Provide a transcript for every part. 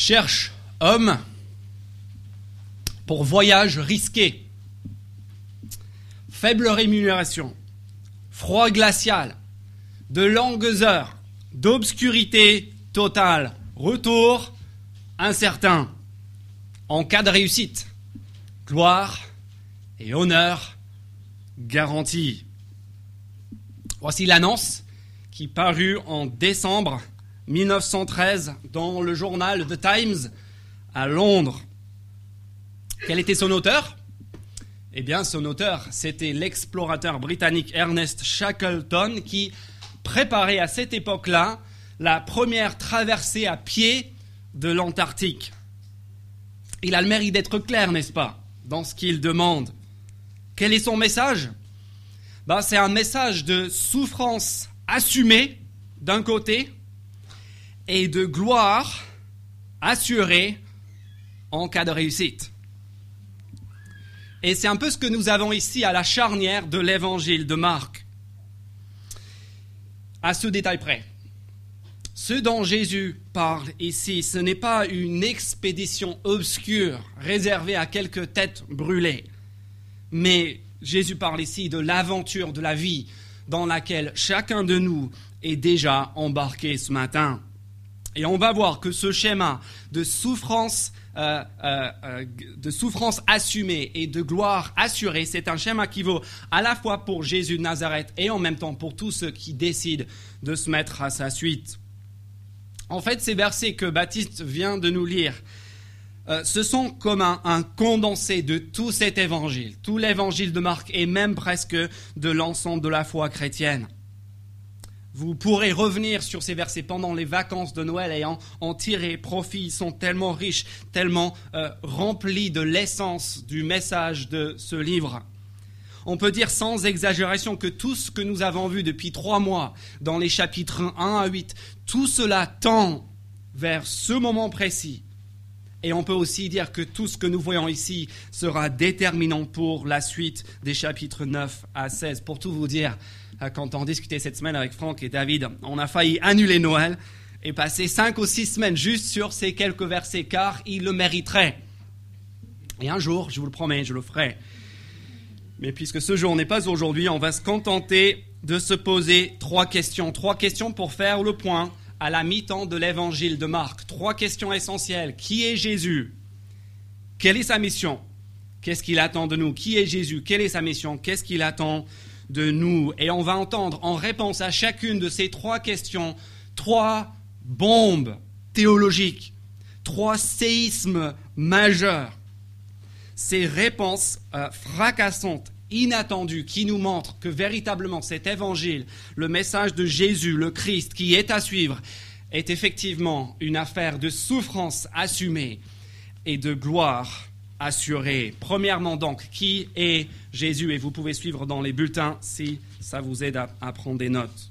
cherche homme pour voyage risqué, faible rémunération, froid glacial, de longues heures, d'obscurité totale, retour incertain. En cas de réussite, gloire et honneur garantis. Voici l'annonce qui parut en décembre 1913 dans le journal The Times à Londres. Quel était son auteur? Eh bien, son auteur, c'était l'explorateur britannique Ernest Shackleton qui préparait à cette époque-là la première traversée à pied de l'Antarctique. Il a le mérite d'être clair, n'est-ce pas, dans ce qu'il demande. Quel est son message? Ben, C'est un message de souffrance assumée d'un côté et de gloire assurée en cas de réussite. Et c'est un peu ce que nous avons ici à la charnière de l'évangile de Marc. À ce détail près. Ce dont Jésus parle ici, ce n'est pas une expédition obscure réservée à quelques têtes brûlées, mais Jésus parle ici de l'aventure de la vie dans laquelle chacun de nous est déjà embarqué ce matin. Et on va voir que ce schéma de souffrance, euh, euh, euh, de souffrance assumée et de gloire assurée, c'est un schéma qui vaut à la fois pour Jésus de Nazareth et en même temps pour tous ceux qui décident de se mettre à sa suite. En fait, ces versets que Baptiste vient de nous lire, ce sont comme un, condensé de tout cet évangile, tout l'évangile de Marc et même presque de l'ensemble de la foi chrétienne. Vous pourrez revenir sur ces versets pendant les vacances de Noël et en, tirer profit. Ils sont tellement riches, tellement euh, remplis de l'essence du message de ce livre. On peut dire sans exagération que tout ce que nous avons vu depuis trois mois dans les chapitres 1 à 8, tout cela tend vers ce moment précis. Et on peut aussi dire que tout ce que nous voyons ici sera déterminant pour la suite des chapitres 9 à 16. Pour tout vous dire, quand on discutait cette semaine avec Franck et David, on a failli annuler Noël et passer cinq ou six semaines juste sur ces quelques versets, car il le mériterait. Et un jour, je vous le promets, je le ferai. Mais puisque ce jour n'est pas aujourd'hui, on va se contenter de se poser trois questions. Trois questions pour faire le point à la mi-temps de l'évangile de Marc. Trois questions essentielles. Qui est Jésus? Quelle est sa mission? Qu'est-ce qu'il attend de nous? Qui est Jésus? Quelle est sa mission? Qu'est-ce qu'il attend de nous. Et on va entendre en réponse à chacune de ces trois questions trois bombes théologiques, trois séismes majeurs. Ces réponses euh, fracassantes, inattendues, qui nous montrent que véritablement cet évangile, le message de Jésus, le Christ, qui est à suivre, est effectivement une affaire de souffrance assumée et de gloire assuré. Premièrement donc, qui est Jésus? Et vous pouvez suivre dans les bulletins si ça vous aide à, prendre des notes.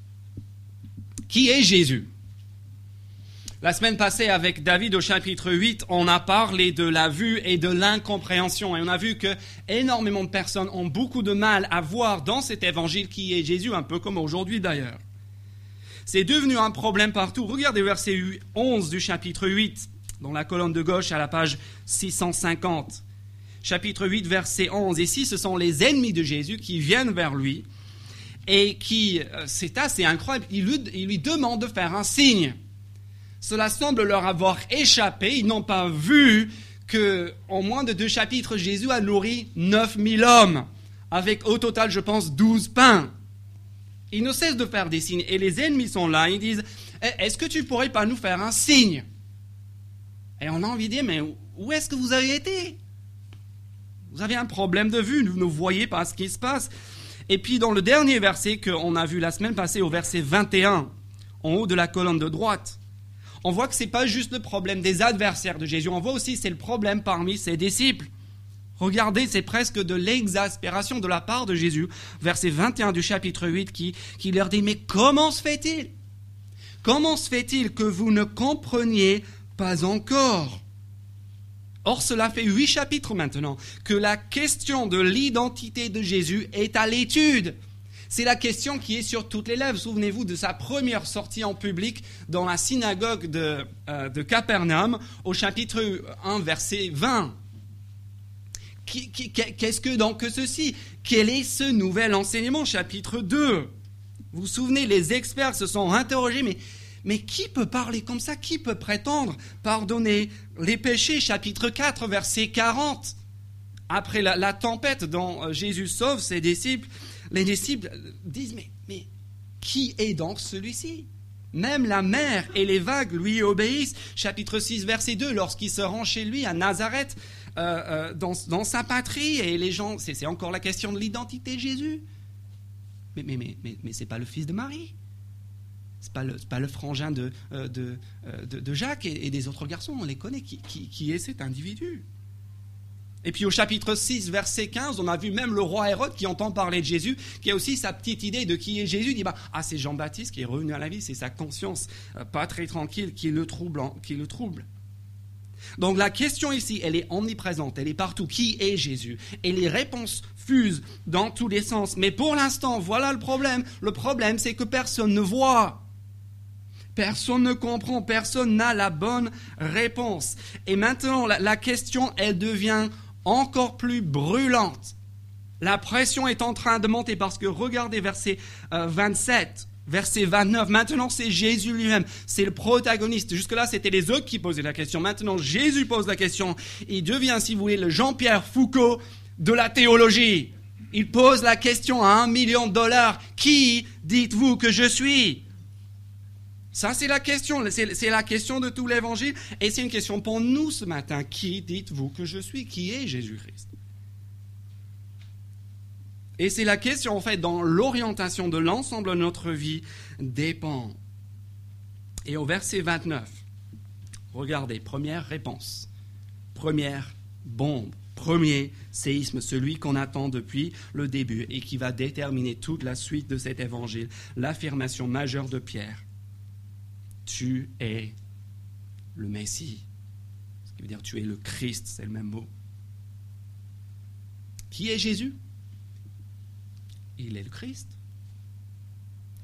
Qui est Jésus? La semaine passée avec David au chapitre 8, on a parlé de la vue et de l'incompréhension et on a vu que énormément de personnes ont beaucoup de mal à voir dans cet évangile qui est Jésus, un peu comme aujourd'hui d'ailleurs. C'est devenu un problème partout. Regardez verset 11 du chapitre 8 dans la colonne de gauche à la page 650. Chapitre 8, verset 11. Ici, ce sont les ennemis de Jésus qui viennent vers lui et qui, euh, c'est assez incroyable, ils lui, demandent de faire un signe. Cela semble leur avoir échappé. Ils n'ont pas vu que, en moins de deux chapitres, Jésus a nourri 9000 hommes, avec au total, je pense, 12 pains. Ils ne cessent de faire des signes. Et les ennemis sont là. Ils disent eh, Est-ce que tu pourrais pas nous faire un signe? Et on a envie de dire, mais où est-ce que vous avez été? Vous avez un problème de vue, vous ne voyez pas ce qui se passe. Et puis dans le dernier verset qu'on a vu la semaine passée, au verset 21, en haut de la colonne de droite, on voit que ce n'est pas juste le problème des adversaires de Jésus, on voit aussi c'est le problème parmi ses disciples. Regardez, c'est presque de l'exaspération de la part de Jésus, verset 21 du chapitre 8, qui, qui leur dit, mais comment se fait-il? Comment se fait-il que vous ne compreniez encore. Or, cela fait huit chapitres maintenant que la question de l'identité de Jésus est à l'étude. C'est la question qui est sur toutes les lèvres. Souvenez-vous de sa première sortie en public dans la synagogue de, euh, Capernaum au chapitre 1, verset 20. Qu'est-ce que donc ceci? Quel est ce nouvel enseignement? Chapitre 2. Vous vous souvenez, les experts se sont interrogés, mais, mais qui peut parler comme ça? Qui peut prétendre pardonner les péchés? Chapitre 4, verset 40. Après la, tempête dont euh, Jésus sauve ses disciples, les disciples disent, mais, qui est donc celui-ci? Même la mer et les vagues lui obéissent. Chapitre 6, verset 2, lorsqu'il se rend chez lui à Nazareth, euh, euh, dans, sa patrie, et les gens, c'est encore la question de l'identité de Jésus. Mais, mais, mais, mais, mais ce n'est pas le fils de Marie. Ce n'est pas, pas, le frangin de, euh, de, de, Jacques et, des autres garçons, on les connaît. Qui, qui, est cet individu et puis au chapitre 6, verset 15, on a vu même le roi Hérode qui entend parler de Jésus, qui a aussi sa petite idée de qui est Jésus, il dit bah, Ah, c'est Jean-Baptiste qui est revenu à la vie, c'est sa conscience pas très tranquille qui le trouble. Qui le trouble. Donc la question ici, elle est omniprésente, elle est partout. Qui est Jésus? Et les réponses fusent dans tous les sens. Mais pour l'instant, voilà le problème. Le problème, c'est que personne ne voit. Personne ne comprend, personne n'a la bonne réponse. Et maintenant, la, question, elle devient encore plus brûlante. La pression est en train de monter parce que regardez verset 27. Euh, verset 29. Maintenant, c'est Jésus lui-même, c'est le protagoniste. Jusque-là, c'était les autres qui posaient la question. Maintenant, Jésus pose la question. Il devient, si vous voulez, le Jean-Pierre Foucault de la théologie. Il pose la question à un million de dollars. Qui dites-vous que je suis? Ça, c'est la question. C'est la question de tout l'évangile. Et c'est une question pour nous ce matin. Qui dites-vous que je suis? Qui est Jésus-Christ? Et c'est la question, en fait, dans l'orientation de l'ensemble de notre vie dépend. Et au verset 29, regardez, première réponse, première bombe, premier séisme, celui qu'on attend depuis le début et qui va déterminer toute la suite de cet évangile, l'affirmation majeure de Pierre. Tu es le Messie. Ce qui veut dire tu es le Christ, c'est le même mot. Qui est Jésus? Il est le Christ.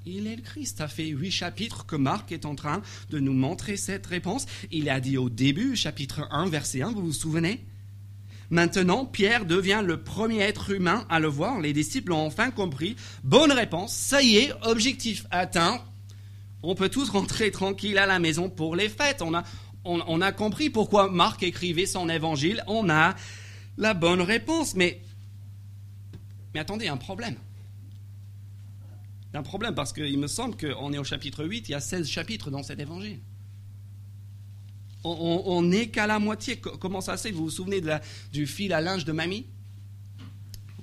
Il est le Christ. Ça fait huit chapitres que Marc est en train de nous montrer cette réponse. Il a dit au début, chapitre 1, verset 1, vous vous souvenez? Maintenant, Pierre devient le premier être humain à le voir. Les disciples ont enfin compris. Bonne réponse. Ça y est, objectif atteint. On peut tous rentrer tranquille à la maison pour les fêtes. On a, compris pourquoi Marc écrivait son évangile. On a la bonne réponse. Mais, mais attendez, un problème un problème parce qu'il me semble qu'on est au chapitre 8, il y a 16 chapitres dans cet évangile. On n'est qu'à la moitié. Comment ça fait? Vous vous souvenez du fil à linge de mamie?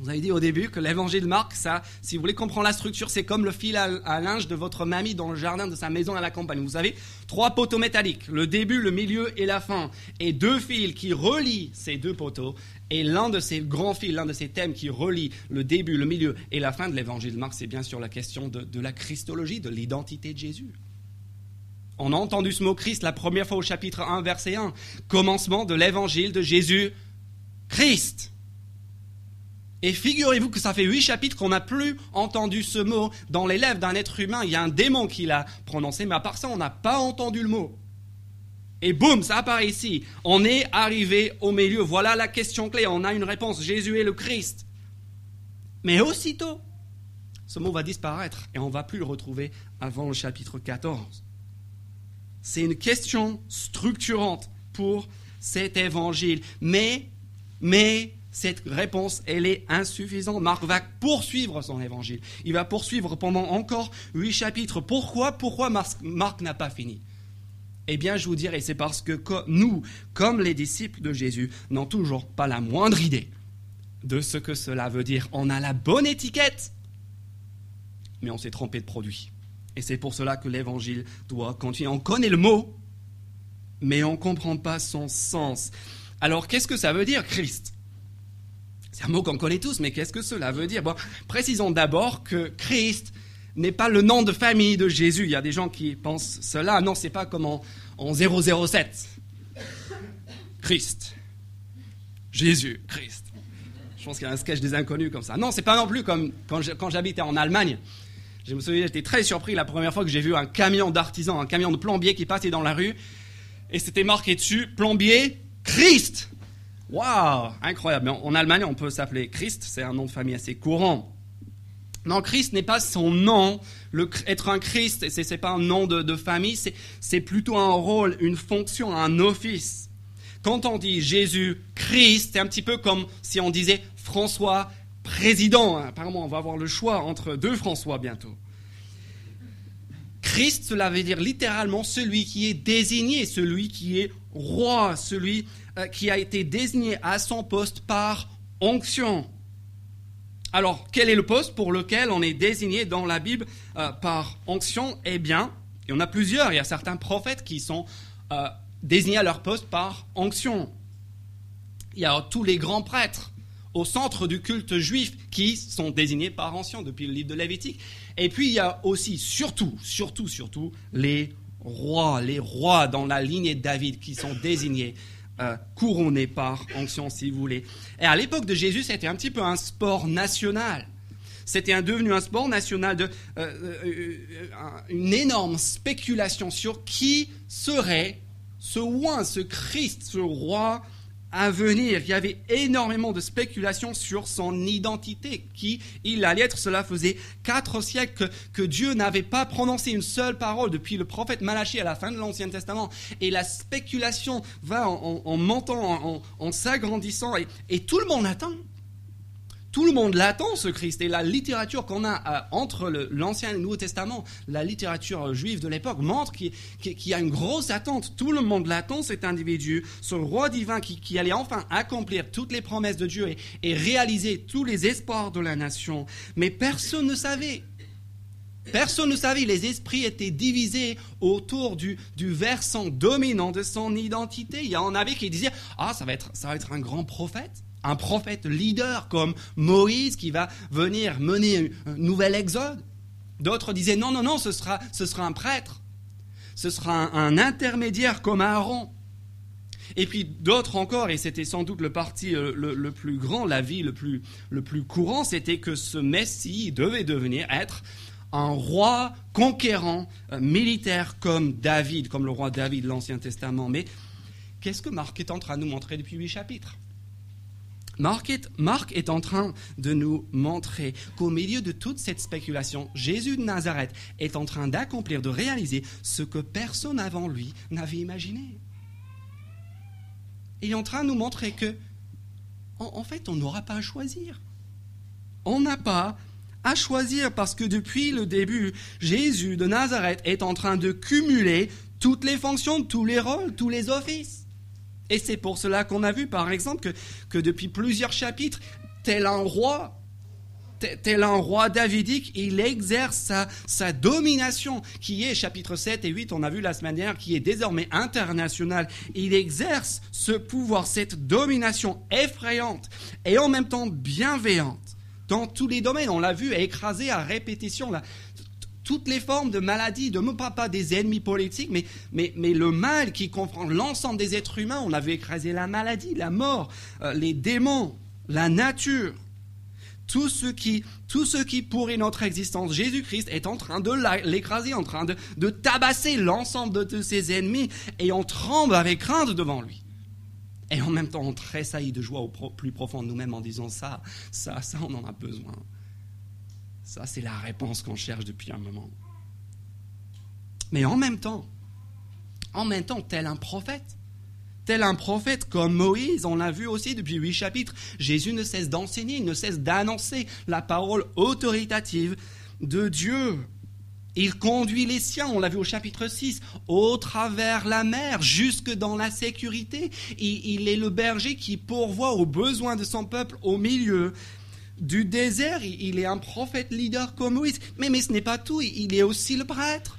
Vous avez dit au début que l'évangile de Marc, ça, si vous voulez comprendre la structure, c'est comme le fil à, linge de votre mamie dans le jardin de sa maison à la campagne. Vous avez trois poteaux métalliques, le début, le milieu et la fin, et deux fils qui relient ces deux poteaux. Et l'un de ces grands fils, l'un de ces thèmes qui relie le début, le milieu et la fin de l'évangile de Marc, c'est bien sûr la question de, de la Christologie, de l'identité de Jésus. On a entendu ce mot Christ la première fois au chapitre 1, verset 1. Commencement de l'évangile de Jésus Christ. Et figurez-vous que ça fait huit chapitres qu'on n'a plus entendu ce mot dans les lèvres d'un être humain. Il y a un démon qui l'a prononcé, mais à part ça, on n'a pas entendu le mot. Et boum, ça apparaît ici. On est arrivé au milieu. Voilà la question clé. On a une réponse. Jésus est le Christ. Mais aussitôt, ce mot va disparaître et on ne va plus le retrouver avant le chapitre 14. C'est une question structurante pour cet évangile. Mais, mais, cette réponse, elle est insuffisante. Marc va poursuivre son évangile. Il va poursuivre pendant encore huit chapitres. Pourquoi? Pourquoi Marc, n'a pas fini? Eh bien, je vous dirais, c'est parce que nous, comme les disciples de Jésus, n'ont toujours pas la moindre idée de ce que cela veut dire. On a la bonne étiquette, mais on s'est trompé de produit. Et c'est pour cela que l'évangile doit continuer. On connaît le mot, mais on ne comprend pas son sens. Alors, qu'est-ce que ça veut dire, Christ? C'est un mot qu'on connaît tous, mais qu'est-ce que cela veut dire? Bon, Précisons d'abord que Christ n'est pas le nom de famille de Jésus. Il y a des gens qui pensent cela. Non, c'est pas comme en, 007. Christ. Jésus, Christ. Je pense qu'il y a un sketch des inconnus comme ça. Non, c'est pas non plus comme quand j'habitais en Allemagne. Je me souviens, j'étais très surpris la première fois que j'ai vu un camion d'artisan, un camion de plombier qui passait dans la rue. Et c'était marqué dessus, plombier Christ. Waouh, incroyable. En Allemagne, on peut s'appeler Christ, c'est un nom de famille assez courant. Non, Christ n'est pas son nom. Être un Christ, ce n'est pas un nom de, famille, c'est plutôt un rôle, une fonction, un office. Quand on dit Jésus Christ, c'est un petit peu comme si on disait François président. Apparemment, on va avoir le choix entre deux François bientôt. Christ, cela veut dire littéralement celui qui est désigné, celui qui est roi, celui qui a été désigné à son poste par onction. Alors, quel est le poste pour lequel on est désigné dans la Bible euh, par onction Eh bien, il y en a plusieurs. Il y a certains prophètes qui sont euh, désignés à leur poste par onction. Il y a tous les grands prêtres au centre du culte juif qui sont désignés par onction depuis le livre de Lévitique. Et puis il y a aussi, surtout, surtout, surtout, les rois, les rois dans la lignée de David qui sont désignés euh, couronné par onction, si vous voulez. Et à l'époque de Jésus, c'était un petit peu un sport national. C'était devenu un sport national de euh, euh, une énorme spéculation sur qui serait ce roi, ce Christ, ce roi à venir. Il y avait énormément de spéculations sur son identité, qui il allait être. Cela faisait quatre siècles que, Dieu n'avait pas prononcé une seule parole depuis le prophète Malachie à la fin de l'Ancien Testament. Et la spéculation va en, montant, en, s'agrandissant, et tout le monde attend. Tout le monde l'attend, ce Christ. Et la littérature qu'on a euh, entre l'Ancien et le Nouveau Testament, la littérature juive de l'époque, montre qu'il y a une grosse attente. Tout le monde l'attend, cet individu, ce roi divin qui, allait enfin accomplir toutes les promesses de Dieu et, réaliser tous les espoirs de la nation. Mais personne ne savait. Personne ne savait, les esprits étaient divisés autour du, versant dominant de son identité. Il y en avait qui disaient Ah, ça va être, ça va être un grand prophète un prophète leader comme Moïse qui va venir mener un nouvel exode. D'autres disaient non, non, non, ce sera, un prêtre. Ce sera un, intermédiaire comme Aaron. Et puis d'autres encore, et c'était sans doute le parti euh, le, plus grand, la vie le plus, le plus courant, c'était que ce Messie devait devenir être un roi conquérant, euh, militaire comme David, comme le roi David de l'Ancien Testament. Mais qu'est-ce que Marc est en train de nous montrer depuis huit chapitres? Marc est, en train de nous montrer qu'au milieu de toute cette spéculation, Jésus de Nazareth est en train d'accomplir, de réaliser ce que personne avant lui n'avait imaginé. Il est en train de nous montrer que, en fait, on n'aura pas à choisir. On n'a pas à choisir parce que depuis le début, Jésus de Nazareth est en train de cumuler toutes les fonctions, tous les rôles, tous les offices. Et c'est pour cela qu'on a vu, par exemple, que, depuis plusieurs chapitres, tel un roi, tel un roi davidique, il exerce sa, domination, qui est, chapitre 7 et 8, on a vu la semaine dernière, qui est désormais internationale. Il exerce ce pouvoir, cette domination effrayante et en même temps bienveillante dans tous les domaines. On l'a vu écraser à répétition là, toutes les formes de maladies, de pas, pas des ennemis politiques, mais, le mal qui comprend l'ensemble des êtres humains. On avait écrasé la maladie, la mort, euh, les démons, la nature. Tout ce, qui, tout qui pourrit notre existence, Jésus-Christ est en train de l'écraser, en train de, de tabasser l'ensemble de tous ses ennemis, et on tremble avec crainte devant lui. Et en même temps, on tressaillit de joie au plus profond de nous-mêmes en disant ça, ça, ça, on en a besoin. Ça, c'est la réponse qu'on cherche depuis un moment. Mais en même temps, en même temps, tel un prophète, tel un prophète comme Moïse, on l'a vu aussi depuis huit chapitres, Jésus ne cesse d'enseigner, il ne cesse d'annoncer la parole autoritative de Dieu. Il conduit les siens, on l'a vu au chapitre 6, au travers la mer, jusque dans la sécurité. Il, il est le berger qui pourvoit aux besoins de son peuple au milieu du désert, il est un prophète leader comme Moïse. Mais, mais ce n'est pas tout, il est aussi le prêtre.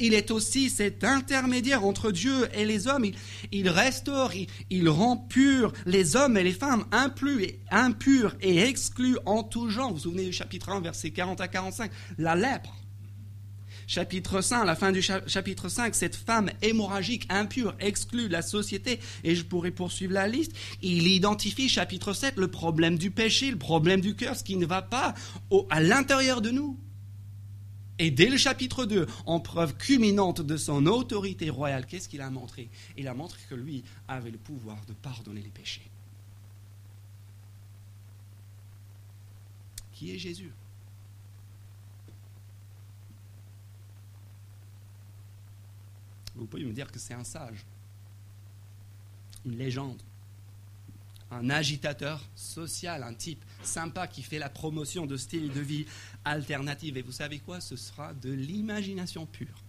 Il est aussi cet intermédiaire entre Dieu et les hommes. Il, restaure, il, rend pur les hommes et les femmes impurs et, exclus en tout genre. Vous vous souvenez du chapitre 1, versets 40 à 45, la lèpre. Chapitre 5, à la fin du chapitre 5, cette femme hémorragique, impure, exclue de la société, et je pourrais poursuivre la liste, il identifie, chapitre 7, le problème du péché, le problème du cœur, ce qui ne va pas à l'intérieur de nous. Et dès le chapitre 2, en preuve culminante de son autorité royale, qu'est-ce qu'il a montré? Il a montré que lui avait le pouvoir de pardonner les péchés. Qui est Jésus? Vous pouvez me dire que c'est un sage, une légende, un agitateur social, un type sympa qui fait la promotion de style de vie alternative. Et vous savez quoi? Ce sera de l'imagination pure.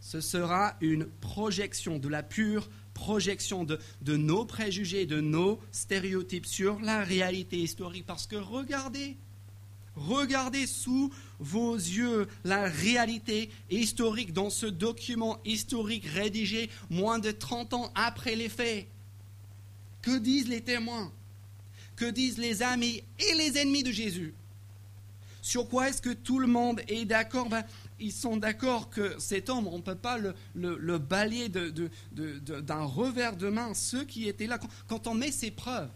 Ce sera une projection, de la pure projection de, de nos préjugés, de nos stéréotypes sur la réalité historique. Parce que regardez, regardez sous vos yeux la réalité historique dans ce document historique rédigé moins de 30 ans après les faits. Que disent les témoins? Que disent les amis et les ennemis de Jésus? Sur quoi est-ce que tout le monde est d'accord? Ben, Ils sont d'accord que cet homme, on ne peut pas le, le, balayer d'un revers de main. Ceux qui étaient là, quand, on met ces preuves,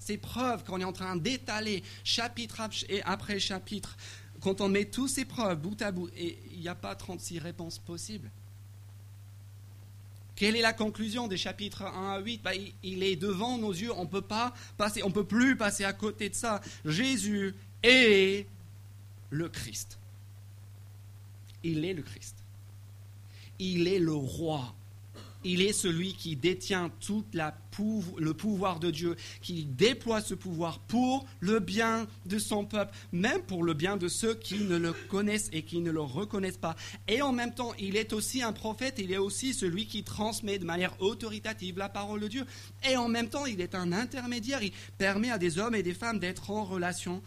ces preuves qu'on est en train d'étaler chapitre après chapitre, quand on met tous ces preuves bout à bout, et il n'y a pas 36 réponses possibles. Quelle est la conclusion des chapitres 1 à 8 ben, il, est devant nos yeux, on ne peut pas passer, on peut plus passer à côté de ça. Jésus est le Christ. Il est le Christ. Il est le roi il est celui qui détient tout le pouvoir de Dieu, qui déploie ce pouvoir pour le bien de son peuple, même pour le bien de ceux qui ne le connaissent et qui ne le reconnaissent pas. Et en même temps, il est aussi un prophète, il est aussi celui qui transmet de manière autoritative la parole de Dieu. Et en même temps, il est un intermédiaire, il permet à des hommes et des femmes d'être en relation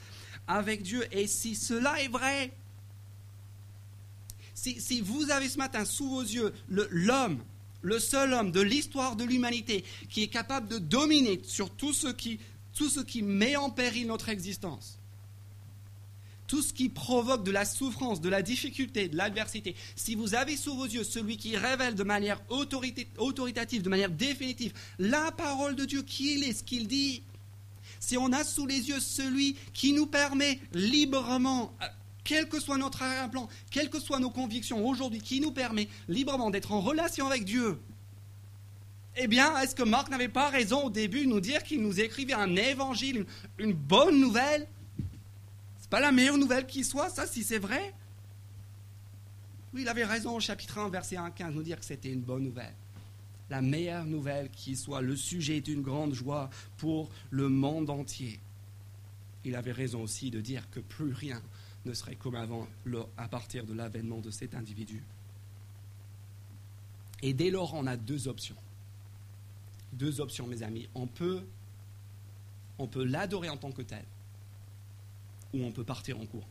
avec Dieu. Et si cela est vrai, si, si vous avez ce matin sous vos yeux l'homme, le seul homme de l'histoire de l'humanité qui est capable de dominer sur tout ce qui, met en péril notre existence. Tout ce qui provoque de la souffrance, de la difficulté, de l'adversité. Si vous avez sous vos yeux celui qui révèle de manière autoritative, de manière définitive, la parole de Dieu, qui il est, ce qu'il dit, si on a sous les yeux celui qui nous permet librement, quel que soit notre arrière-plan, quelles que soient nos convictions aujourd'hui, qui nous permet librement d'être en relation avec Dieu, eh bien, est-ce que Marc n'avait pas raison au début de nous dire qu'il nous écrivait un évangile, une, bonne nouvelle? C'est pas la meilleure nouvelle qui soit, ça, si c'est vrai Oui, il avait raison au chapitre 1, verset 1 15, nous dire que c'était une bonne nouvelle. La meilleure nouvelle qui soit, le sujet d'une grande joie pour le monde entier. Il avait raison aussi de dire que plus rien ne serait comme avant à partir de l'avènement de cet individu. Et dès lors, on a deux options. Deux options, mes amis. On peut, l'adorer en tant que tel, ou on peut partir en cours.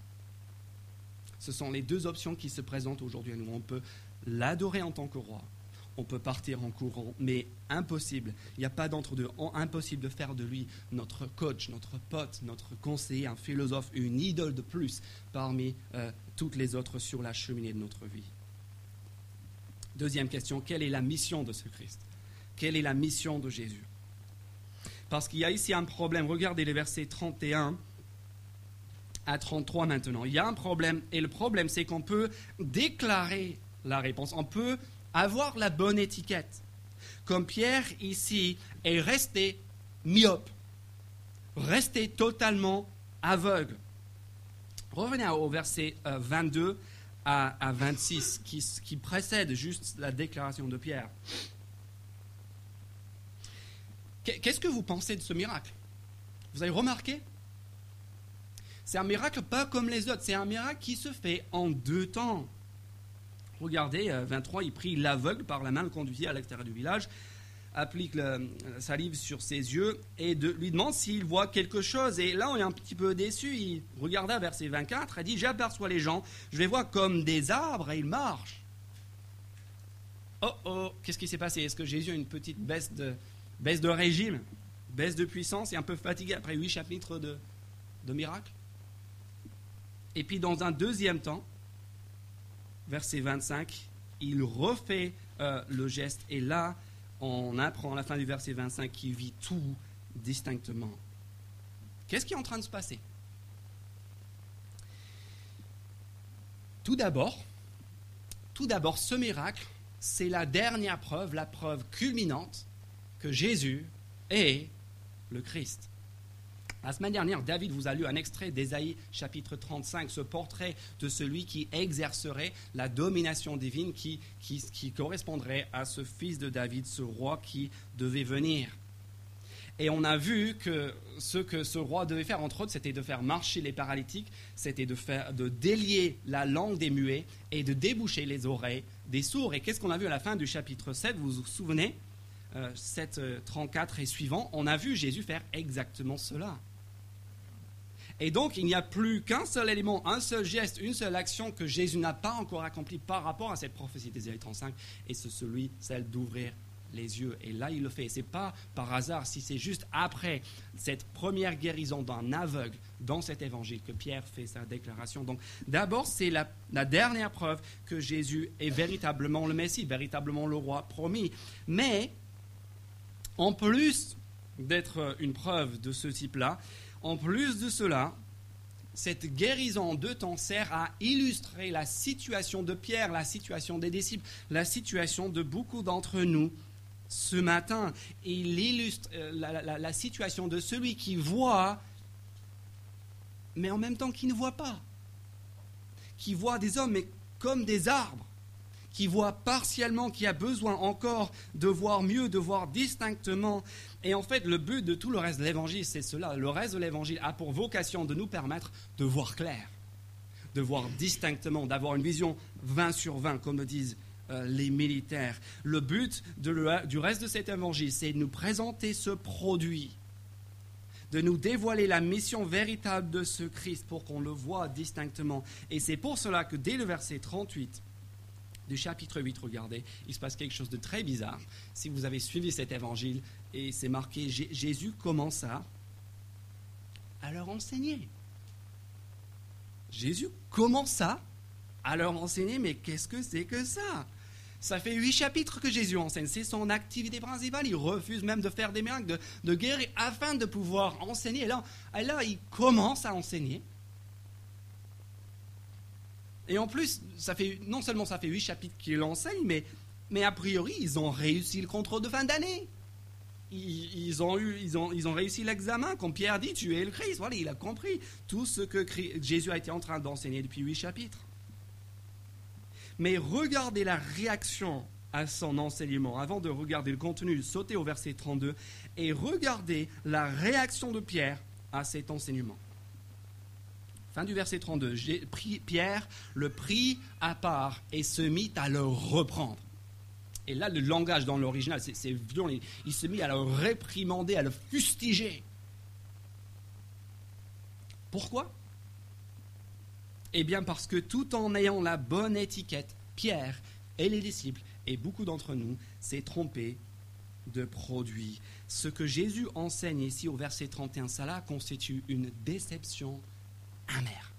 Ce sont les deux options qui se présentent aujourd'hui à nous. On peut l'adorer en tant que roi, on peut partir en courant, mais impossible. Il n'y a pas d'entre-deux. Impossible de faire de lui notre coach, notre pote, notre conseiller, un philosophe, une idole de plus parmi euh, toutes les autres sur la cheminée de notre vie. Deuxième question, quelle est la mission de ce Christ? Quelle est la mission de Jésus? Parce qu'il y a ici un problème. Regardez les versets 31 à 33 maintenant. Il y a un problème, et le problème, c'est qu'on peut déclarer la réponse. On peut avoir la bonne étiquette. Comme Pierre ici est resté myope, resté totalement aveugle. Revenez au verset 22 euh, à, 26 qui, qui précède juste la déclaration de Pierre. Qu'est-ce que vous pensez de ce miracle? Vous avez remarqué? C'est un miracle pas comme les autres, c'est un miracle qui se fait en deux temps. Regardez, 23, euh, il prit l'aveugle par la main, le conduisit à l'extérieur du village, applique la salive sur ses yeux et lui demande s'il voit quelque chose. Et là, on est un petit peu déçu. Il regarda verset 24 et dit J'aperçois les gens, je les vois comme des arbres et ils marchent. Oh oh, qu'est-ce qui s'est passé? Est-ce que Jésus a une petite baisse de, baisse de régime, baisse de puissance et un peu fatigué après huit chapitres de, de miracles? Et puis, dans un deuxième temps, verset 25, il refait euh, le geste et là, on apprend à la fin du verset 25 qu'il vit tout distinctement. Qu'est-ce qui est en train de se passer? Tout d'abord, tout d'abord, ce miracle, c'est la dernière preuve, la preuve culminante que Jésus est le Christ. La semaine dernière, David vous a lu un extrait d'Ésaïe chapitre 35, ce portrait de celui qui exercerait la domination divine, qui, qui, correspondrait à ce fils de David, ce roi qui devait venir. Et on a vu que ce que ce roi devait faire, entre autres, c'était de faire marcher les paralytiques, c'était de, faire, de délier la langue des muets et de déboucher les oreilles des sourds. Et qu'est-ce qu'on a vu à la fin du chapitre 7 Vous vous souvenez? 7, euh, 34 et suivant, on a vu Jésus faire exactement cela. Et donc, il n'y a plus qu'un seul élément, un seul geste, une seule action que Jésus n'a pas encore accompli par rapport à cette prophétie d'Ésaïe 35, et c'est celui, celle d'ouvrir les yeux. Et là, il le fait. Ce n'est pas par hasard si c'est juste après cette première guérison d'un aveugle dans cet évangile que Pierre fait sa déclaration. Donc, d'abord, c'est la, la, dernière preuve que Jésus est véritablement le Messie, véritablement le roi promis. Mais, en plus d'être une preuve de ce type-là, en plus de cela, cette guérison deux temps sert à illustrer la situation de Pierre, la situation des disciples, la situation de beaucoup d'entre nous ce matin. Il illustre euh, la, situation de celui qui voit, mais en même temps qui ne voit pas. Qui voit des hommes, mais comme des arbres. Qui voit partiellement, qui a besoin encore de voir mieux, de voir distinctement. Et en fait, le but de tout le reste de l'évangile, c'est cela. Le reste de l'évangile a pour vocation de nous permettre de voir clair, de voir distinctement, d'avoir une vision 20 sur 20, comme le disent euh, les militaires. Le but du reste de cet évangile, c'est de nous présenter ce produit, de nous dévoiler la mission véritable de ce Christ pour qu'on le voit distinctement. Et c'est pour cela que dès le verset 38, du chapitre 8, regardez, il se passe quelque chose de très bizarre. Si vous avez suivi cet évangile, et c'est marqué, Jésus commença à leur enseigner. Jésus commença à leur enseigner, mais qu'est-ce que c'est que ça? Ça fait huit chapitres que Jésus enseigne, c'est son activité principale. Il refuse même de faire des miracles, de, guérir, afin de pouvoir enseigner. Et là, là, il commence à enseigner. Et en plus, non seulement ça fait huit chapitres qu'il enseigne, mais, a priori, ils ont réussi le contrôle de fin d'année. Ils, ont eu, ils, ont, ils ont réussi l'examen. Quand Pierre dit Tu es le Christ, voilà, il a compris tout ce que Jésus a été en train d'enseigner depuis huit chapitres. Mais regardez la réaction à son enseignement, avant de regarder le contenu, sautez au verset 32 et regardez la réaction de Pierre à cet enseignement. Fin du verset 32. Pierre le prit à part et se mit à le reprendre. Et là, le langage dans l'original, c'est violent. Il se mit à le réprimander, à le fustiger. Pourquoi? Eh bien parce que tout en ayant la bonne étiquette, Pierre et les disciples, et beaucoup d'entre nous, s'est trompé de produit. Ce que Jésus enseigne ici au verset 31, cela constitue une déception amère.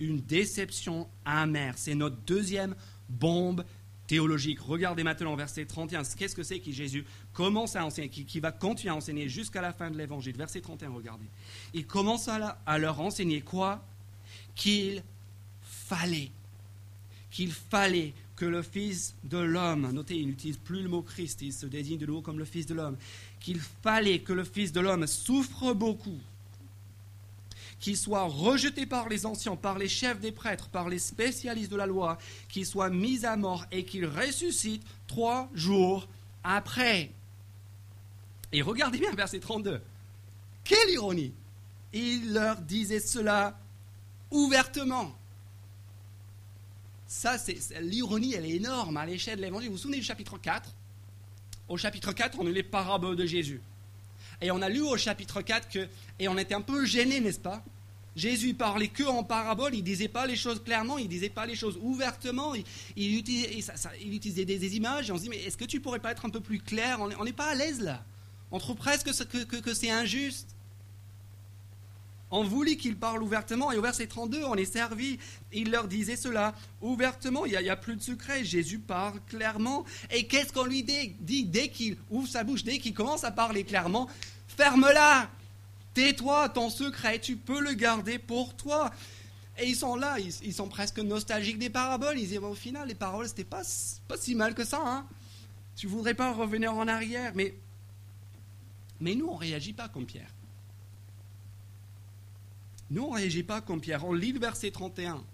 Une déception amère. C'est notre deuxième bombe théologique. Regardez maintenant verset 31. Qu'est-ce que c'est que Jésus commence à enseigner, qui, va continuer à enseigner jusqu'à la fin de l'évangile? Verset 31, regardez. Il commence à, à leur enseigner quoi? Qu'il fallait. Qu'il fallait que le Fils de l'homme, notez, il n'utilise plus le mot Christ, il se désigne de nouveau comme le Fils de l'homme, qu'il fallait que le Fils de l'homme souffre beaucoup qu'il soit rejeté par les anciens, par les chefs des prêtres, par les spécialistes de la loi, qu'il soit mis à mort et qu'il ressuscite trois jours après. Et regardez bien verset 32. Quelle ironie Il leur disait cela ouvertement. Ça, c'est l'ironie, elle est énorme à l'échelle de l'évangile. Vous vous souvenez du chapitre 4 Au chapitre 4, on a les paraboles de Jésus. Et on a lu au chapitre 4 que, et on était un peu gêné, n'est-ce pas? Jésus parlait que en parabole, il disait pas les choses clairement, il disait pas les choses ouvertement, il, utilisait, des, images, et on se dit, mais est-ce que tu pourrais pas être un peu plus clair? On n'est pas à l'aise là. On trouve presque que, que, c'est injuste. On voulait qu'il parle ouvertement. Et au verset 32, on est servi. Il leur disait cela ouvertement. Il n'y a, plus de secret. Jésus parle clairement. Et qu'est-ce qu'on lui dit, dès qu'il ouvre sa bouche, dès qu'il commence à parler clairement? Ferme-la Tais-toi, ton secret, tu peux le garder pour toi. Et ils sont là, ils, sont presque nostalgiques des paraboles. Ils disent au final, les paroles, c'était pas, pas si mal que ça. Hein tu voudrais pas revenir en arrière. Mais, mais nous, on réagit pas comme Pierre. Nous, on ne réagit pas comme Pierre. On lit le verset 31.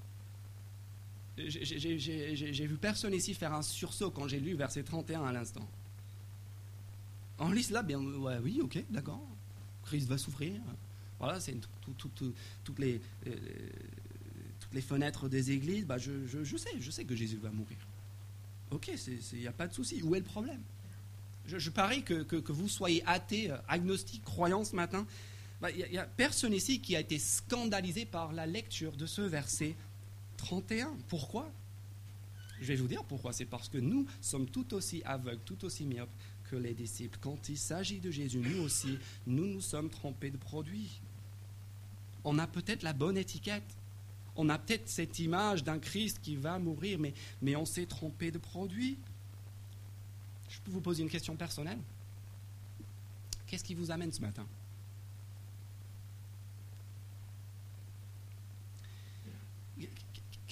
J'ai vu personne ici faire un sursaut quand j'ai lu verset 31 à l'instant. On lit cela, bien, oui, ok, d'accord. Christ va souffrir. Voilà, c'est toutes, les, fenêtres des églises. Bah, je, sais, je sais que Jésus va mourir. Ok, il n'y a pas de souci. Où est le problème? Je, parie que, que, vous soyez athée, agnostique, croyant ce matin. Il bah, n'y a, personne ici qui a été scandalisé par la lecture de ce verset 31. Pourquoi? Je vais vous dire pourquoi. C'est parce que nous sommes tout aussi aveugles, tout aussi myopes que les disciples. Quand il s'agit de Jésus, nous aussi, nous nous sommes trompés de produit. On a peut-être la bonne étiquette. On a peut-être cette image d'un Christ qui va mourir, mais, mais on s'est trompé de produit. Je peux vous poser une question personnelle? Qu'est-ce qui vous amène ce matin?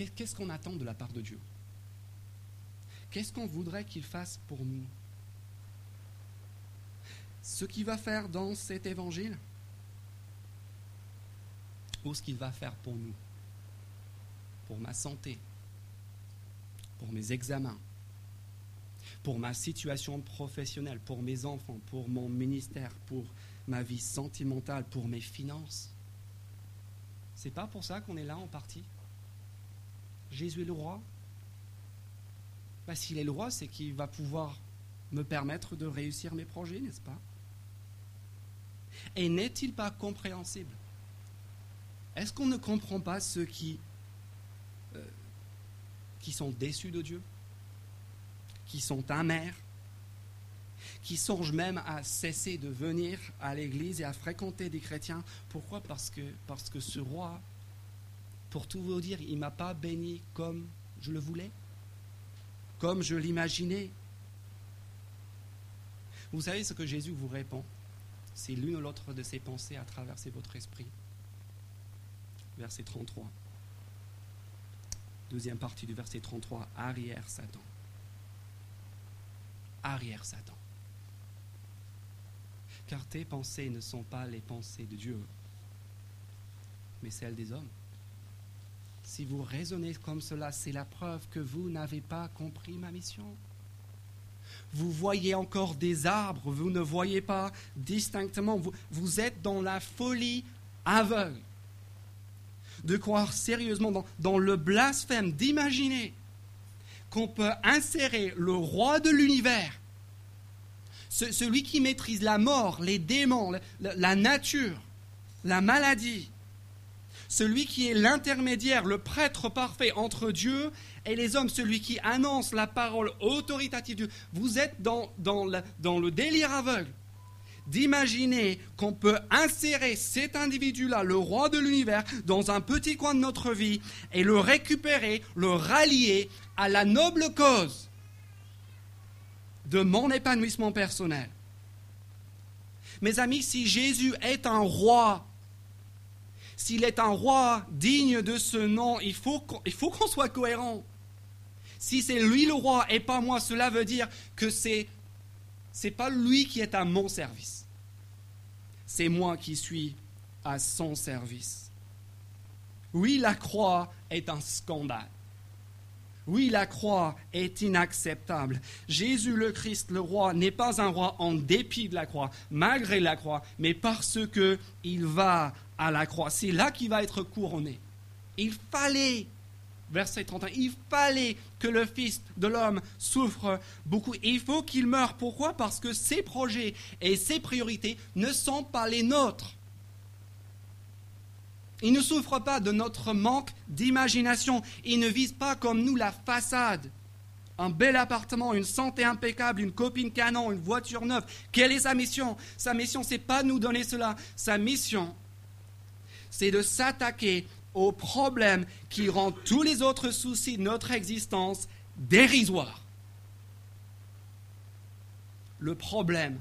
Qu'est-ce qu'on attend de la part de Dieu? Qu'est-ce qu'on voudrait qu'il fasse pour nous? Ce qu'il va faire dans cet évangile ou ce qu'il va faire pour nous? Pour ma santé, pour mes examens, pour ma situation professionnelle, pour mes enfants, pour mon ministère, pour ma vie sentimentale, pour mes finances? C'est pas pour ça qu'on est là en partie? Jésus est le roi. Bah, S'il est le roi, c'est qu'il va pouvoir me permettre de réussir mes projets, n'est-ce pas? Et n'est-il pas compréhensible? Est-ce qu'on ne comprend pas ceux qui, euh, sont déçus de Dieu, qui sont amers, qui songent même à cesser de venir à l'église et à fréquenter des chrétiens? Pourquoi? Parce que ce roi pour tout vous dire, il ne m'a pas béni comme je le voulais, comme je l'imaginais. Vous savez ce que Jésus vous répond? C'est l'une ou l'autre de ses pensées à traverser votre esprit. Verset 33. Deuxième partie du verset 33. Arrière Satan. Arrière Satan. Car tes pensées ne sont pas les pensées de Dieu, mais celles des hommes. Si vous raisonnez comme cela, c'est la preuve que vous n'avez pas compris ma mission. Vous voyez encore des arbres, vous ne voyez pas distinctement. Vous, êtes dans la folie aveugle de croire sérieusement dans le blasphème, d'imaginer qu'on peut insérer le roi de l'univers, celui qui maîtrise la mort, les démons, la nature, la maladie, celui qui est l'intermédiaire, le prêtre parfait entre Dieu et les hommes, celui qui annonce la parole autoritative de Dieu. Vous êtes dans, dans, dans le délire aveugle d'imaginer qu'on peut insérer cet individu-là, le roi de l'univers, dans un petit coin de notre vie et le récupérer, le rallier à la noble cause de mon épanouissement personnel. Mes amis, si Jésus est un roi s'il est un roi digne de ce nom, il faut qu'on soit cohérent. Si c'est lui le roi et pas moi, cela veut dire que c'est n'est pas lui qui est à mon service. C'est moi qui suis à son service. Oui, la croix est un scandale. Oui, la croix est inacceptable. Jésus le Christ, le roi, n'est pas un roi en dépit de la croix, malgré la croix, mais parce que il va à la croix. C'est là qu'il va être couronné. Il fallait, verset 31, il fallait que le Fils de l'homme souffre beaucoup. il faut qu'il meure. Pourquoi? Parce que ses projets et ses priorités ne sont pas les nôtres. Il ne souffre pas de notre manque d'imagination. Il ne vise pas comme nous la façade. Un bel appartement, une santé impeccable, une copine canon, une voiture neuve. Quelle est sa mission? Sa mission, c'est pas nous donner cela. Sa mission, c'est de s'attaquer au problème qui rend tous les autres soucis de notre existence dérisoires. Le problème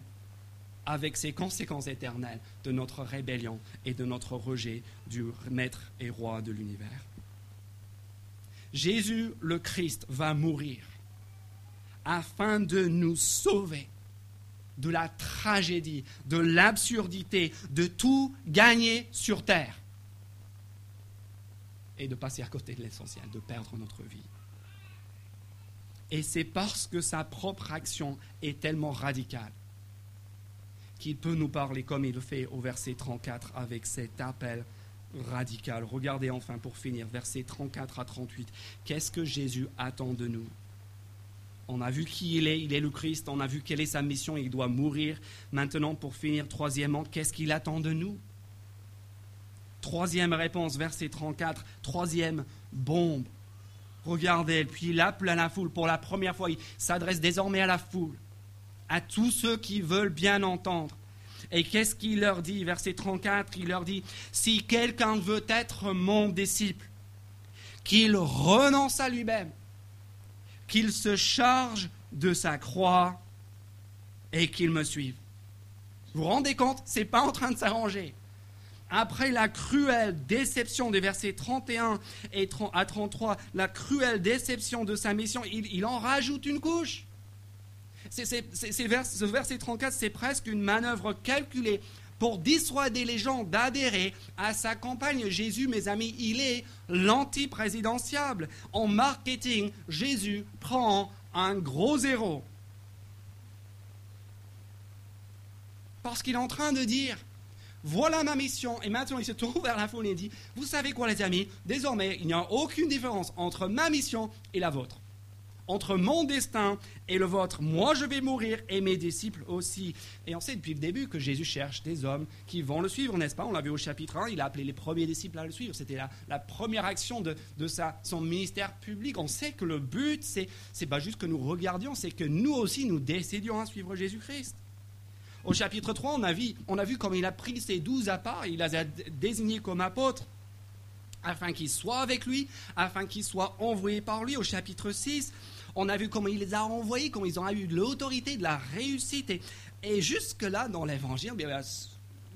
avec ses conséquences éternelles de notre rébellion et de notre rejet du Maître et Roi de l'univers. Jésus le Christ va mourir afin de nous sauver de la tragédie, de l'absurdité, de tout gagner sur terre et de passer à côté de l'essentiel, de perdre notre vie. Et c'est parce que sa propre action est tellement radicale qu'il peut nous parler comme il le fait au verset 34 avec cet appel radical. Regardez enfin pour finir, versets 34 à 38. Qu'est-ce que Jésus attend de nous? On a vu qui il est, il est le Christ, on a vu quelle est sa mission, il doit mourir. Maintenant, pour finir, troisièmement, qu'est-ce qu'il attend de nous? Troisième réponse, verset 34, troisième bombe. Regardez, puis il appelle à la foule pour la première fois, il s'adresse désormais à la foule à tous ceux qui veulent bien entendre. Et qu'est-ce qu'il leur dit? Verset 34, il leur dit, si quelqu'un veut être mon disciple, qu'il renonce à lui-même, qu'il se charge de sa croix et qu'il me suive. Vous vous rendez compte? C'est pas en train de s'arranger. Après la cruelle déception des versets 31 et à 33, la cruelle déception de sa mission, il en rajoute une couche ce verset 34, c'est presque une manœuvre calculée pour dissuader les gens d'adhérer à sa campagne. Jésus, mes amis, il est l'anti-présidentiable. En marketing, Jésus prend un gros zéro. Parce qu'il est en train de dire, voilà ma mission. Et maintenant, il se tourne vers la foule et dit, vous savez quoi les amis, désormais, il n'y a aucune différence entre ma mission et la vôtre entre mon destin et le vôtre. Moi, je vais mourir et mes disciples aussi. Et on sait depuis le début que Jésus cherche des hommes qui vont le suivre, n'est-ce pas? On l'a vu au chapitre 1, il a appelé les premiers disciples à le suivre. C'était la, première action de, son ministère public. On sait que le but, c'est pas juste que nous regardions, c'est que nous aussi, nous décidions à suivre Jésus-Christ. Au chapitre 3, on a, vu, on a vu comme il a pris ses douze à part, il les a désignés comme apôtres afin qu'ils soient avec lui, afin qu'ils soient envoyés par lui. Au chapitre 6, on a vu comment il les a envoyés, comment ils ont eu de l'autorité, de la réussite. Et, jusque-là, dans l'évangile,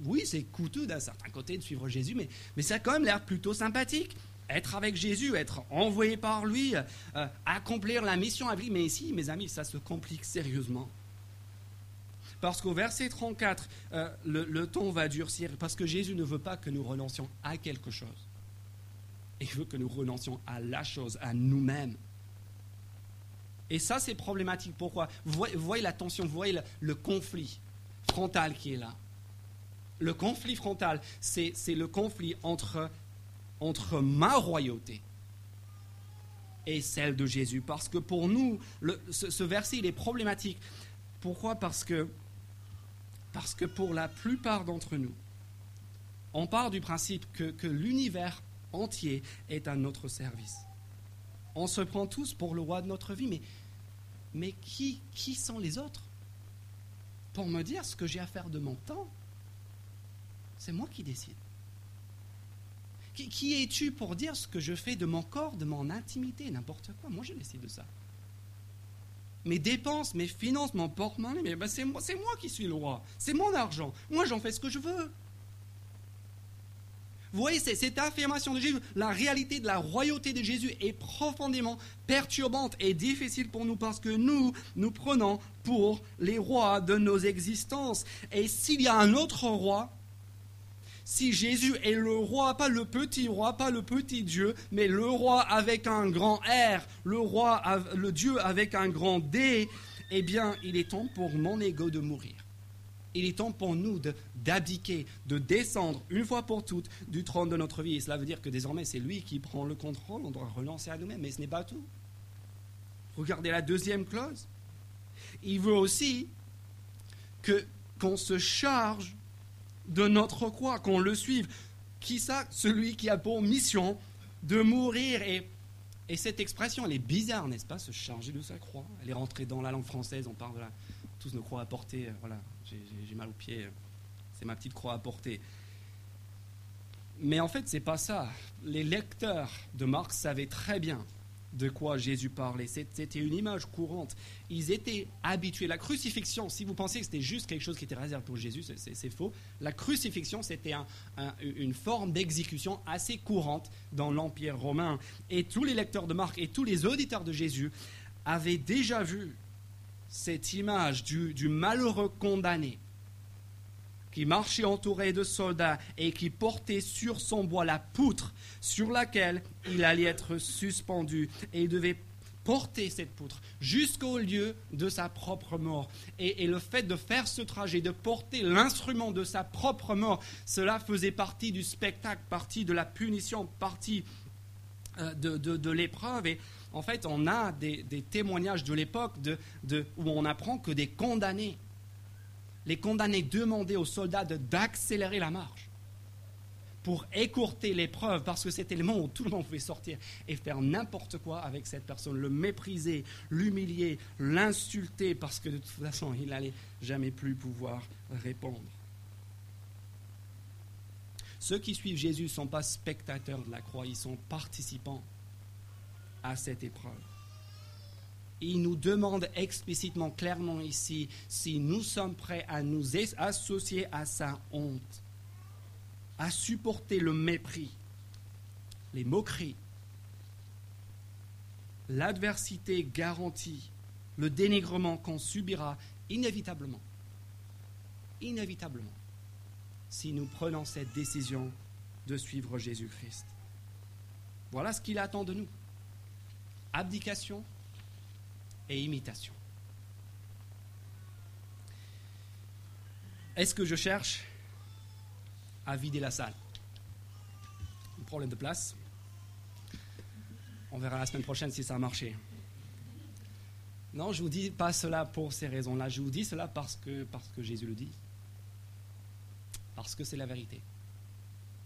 oui, c'est coûteux d'un certain côté de suivre Jésus, mais, mais ça a quand même l'air plutôt sympathique. Être avec Jésus, être envoyé par lui, euh, accomplir la mission avec lui. Mais ici, mes amis, ça se complique sérieusement. Parce qu'au verset 34, euh, le, le ton va durcir, parce que Jésus ne veut pas que nous renoncions à quelque chose. Il veut que nous renoncions à la chose, à nous-mêmes. Et ça, c'est problématique. Pourquoi? Vous voyez, la tension, vous voyez le, conflit frontal qui est là. Le conflit frontal, c'est le conflit entre, entre ma royauté et celle de Jésus. Parce que pour nous, ce, verset, il est problématique. Pourquoi? Parce que, parce que pour la plupart d'entre nous, on part du principe que, l'univers entier est à notre service. On se prend tous pour le roi de notre vie, mais mais qui, qui sont les autres? Pour me dire ce que j'ai à faire de mon temps C'est moi qui décide. Qui, qui es-tu pour dire ce que je fais de mon corps, de mon intimité, n'importe quoi Moi, je décide de ça. Mes dépenses, mes finances, mon porte-monnaie, ben c'est moi, moi qui suis le roi. C'est mon argent. Moi, j'en fais ce que je veux. Vous voyez, cette affirmation de Jésus, la réalité de la royauté de Jésus est profondément perturbante et difficile pour nous parce que nous, nous prenons pour les rois de nos existences. Et s'il y a un autre roi, si Jésus est le roi, pas le petit roi, pas le petit Dieu, mais le roi avec un grand R, le roi, le Dieu avec un grand D, eh bien, il est temps pour mon ego de mourir. Il est temps pour nous d'abdiquer, de, descendre une fois pour toutes du trône de notre vie. Et cela veut dire que désormais, c'est lui qui prend le contrôle. On doit relancer à nous-mêmes. Mais ce n'est pas tout. Regardez la deuxième clause. Il veut aussi que qu'on se charge de notre croix, qu'on le suive. Qui ça? Celui qui a pour mission de mourir. Et, et cette expression, elle est bizarre, n'est-ce pas Se charger de sa croix? Elle est rentrée dans la langue française. On parle de la, tous nos croix à porter. Voilà, j'ai mal au pied, c'est ma petite croix à porter. Mais en fait, c'est pas ça. Les lecteurs de Marc savaient très bien de quoi Jésus parlait. C'était une image courante. Ils étaient habitués. La crucifixion, si vous pensez que c'était juste quelque chose qui était réservé pour Jésus, c'est faux. La crucifixion, c'était une forme d'exécution assez courante dans l'Empire romain. Et tous les lecteurs de Marc et tous les auditeurs de Jésus avaient déjà vu cette image du malheureux condamné qui marchait entouré de soldats et qui portait sur son bois la poutre sur laquelle il allait être suspendu. Et il devait porter cette poutre jusqu'au lieu de sa propre mort. Et, le fait de faire ce trajet, de porter l'instrument de sa propre mort, cela faisait partie du spectacle, partie de la punition, partie euh, de, l'épreuve. Et en fait, on a des, témoignages de l'époque où on apprend que des condamnés les condamnés demandaient aux soldats d'accélérer la marche pour écourter l'épreuve, parce que c'était le moment où tout le monde pouvait sortir et faire n'importe quoi avec cette personne, le mépriser, l'humilier, l'insulter, parce que de toute façon, il n'allait jamais plus pouvoir répondre. Ceux qui suivent Jésus ne sont pas spectateurs de la croix, ils sont participants à cette épreuve il nous demande explicitement, clairement ici, si nous sommes prêts à nous associer à sa honte, à supporter le mépris, les moqueries, l'adversité garantie, le dénigrement qu'on subira inévitablement, inévitablement, si nous prenons cette décision de suivre Jésus-Christ. Voilà ce qu'il attend de nous. Abdication, et imitation. Est-ce que je cherche à vider la salle? Un problème de place? On verra la semaine prochaine si ça a marché. Non, je ne vous dis pas cela pour ces raisons-là. Je vous dis cela parce que, parce que Jésus le dit. Parce que c'est la vérité.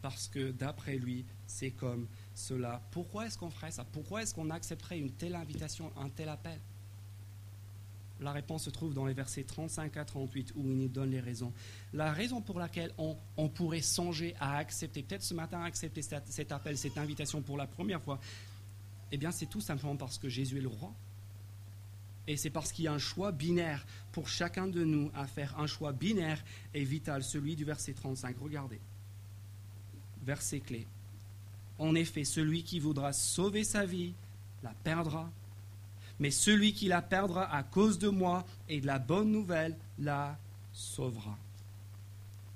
Parce que d'après lui, c'est comme cela. Pourquoi est-ce qu'on ferait ça? Pourquoi est-ce qu'on accepterait une telle invitation, un tel appel? La réponse se trouve dans les versets 35 à 38 où il nous donne les raisons. La raison pour laquelle on, pourrait songer à accepter, peut-être ce matin accepter cet, appel, cette invitation pour la première fois, eh bien c'est tout simplement parce que Jésus est le roi. Et c'est parce qu'il y a un choix binaire pour chacun de nous à faire, un choix binaire et vital, celui du verset 35. Regardez, verset clé. En effet, celui qui voudra sauver sa vie la perdra mais celui qui la perdra à cause de moi et de la bonne nouvelle la sauvera.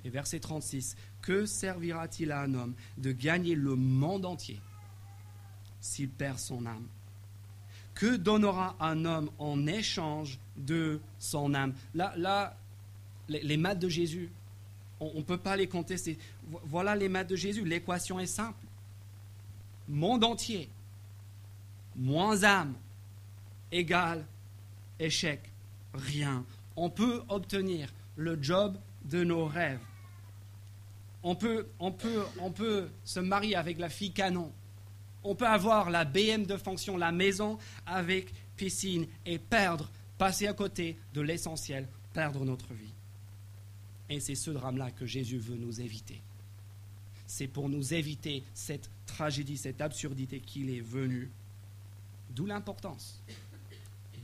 Et verset 36, que servira-t-il à un homme de gagner le monde entier s'il perd son âme? Que donnera un homme en échange de son âme? Là, là les, maths de Jésus, on ne peut pas les contester. Voilà les maths de Jésus. L'équation est simple. Monde entier, moins âme, égale échec, rien. On peut obtenir le job de nos rêves. On peut, on peut, on peut se marier avec la fille canon. On peut avoir la BM de fonction, la maison avec piscine et perdre, passer à côté de l'essentiel, perdre notre vie. Et c'est ce drame-là que Jésus veut nous éviter. C'est pour nous éviter cette tragédie, cette absurdité qu'il est venu. D'où l'importance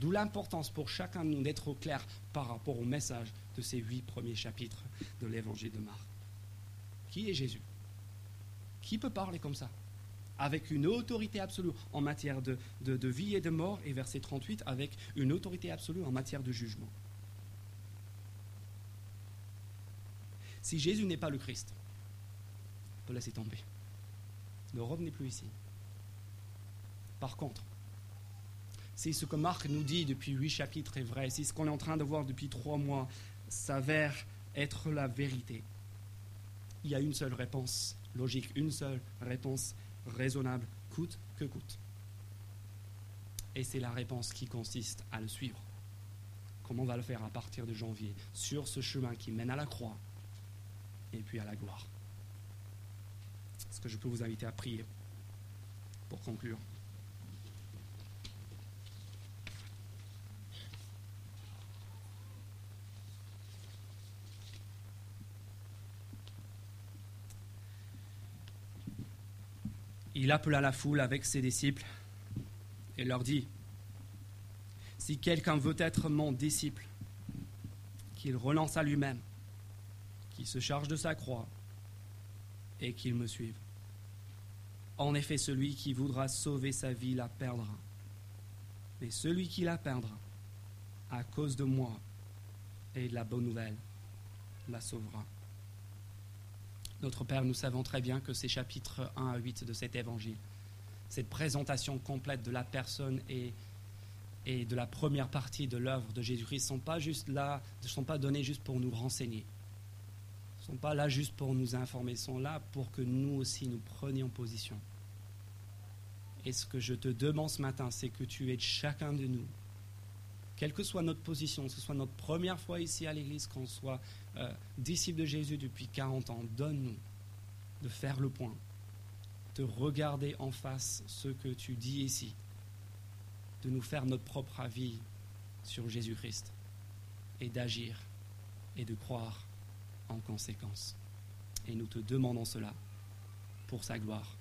D'où l'importance pour chacun de nous d'être au clair par rapport au message de ces huit premiers chapitres de l'évangile de Marc. Qui est Jésus? Qui peut parler comme ça? Avec une autorité absolue en matière de, vie et de mort, et verset 38, avec une autorité absolue en matière de jugement. Si Jésus n'est pas le Christ, on peut laisser tomber. Ne revenez plus ici. Par contre, si ce que Marc nous dit depuis huit chapitres est vrai, si ce qu'on est en train de voir depuis trois mois s'avère être la vérité, il y a une seule réponse logique, une seule réponse raisonnable, coûte que coûte. Et c'est la réponse qui consiste à le suivre. Comment on va le faire à partir de janvier sur ce chemin qui mène à la croix et puis à la gloire. Est-ce que je peux vous inviter à prier pour conclure? Il appela la foule avec ses disciples et leur dit, Si quelqu'un veut être mon disciple, qu'il relance à lui-même, qu'il se charge de sa croix et qu'il me suive. En effet, celui qui voudra sauver sa vie la perdra. Mais celui qui la perdra, à cause de moi et de la bonne nouvelle, la sauvera. Notre Père, nous savons très bien que ces chapitres 1 à 8 de cet évangile, cette présentation complète de la personne et, de la première partie de l'œuvre de Jésus-Christ ne sont pas juste là, ne sont pas donnés juste pour nous renseigner, ne sont pas là juste pour nous informer, sont là pour que nous aussi nous prenions position. Et ce que je te demande ce matin, c'est que tu aides chacun de nous, quelle que soit notre position, que ce soit notre première fois ici à l'Église, qu'on soit euh, disciple de Jésus depuis 40 ans, donne-nous de faire le point, de regarder en face ce que tu dis ici, de nous faire notre propre avis sur Jésus-Christ et d'agir et de croire en conséquence. Et nous te demandons cela pour sa gloire.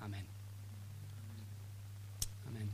Amen. Amen.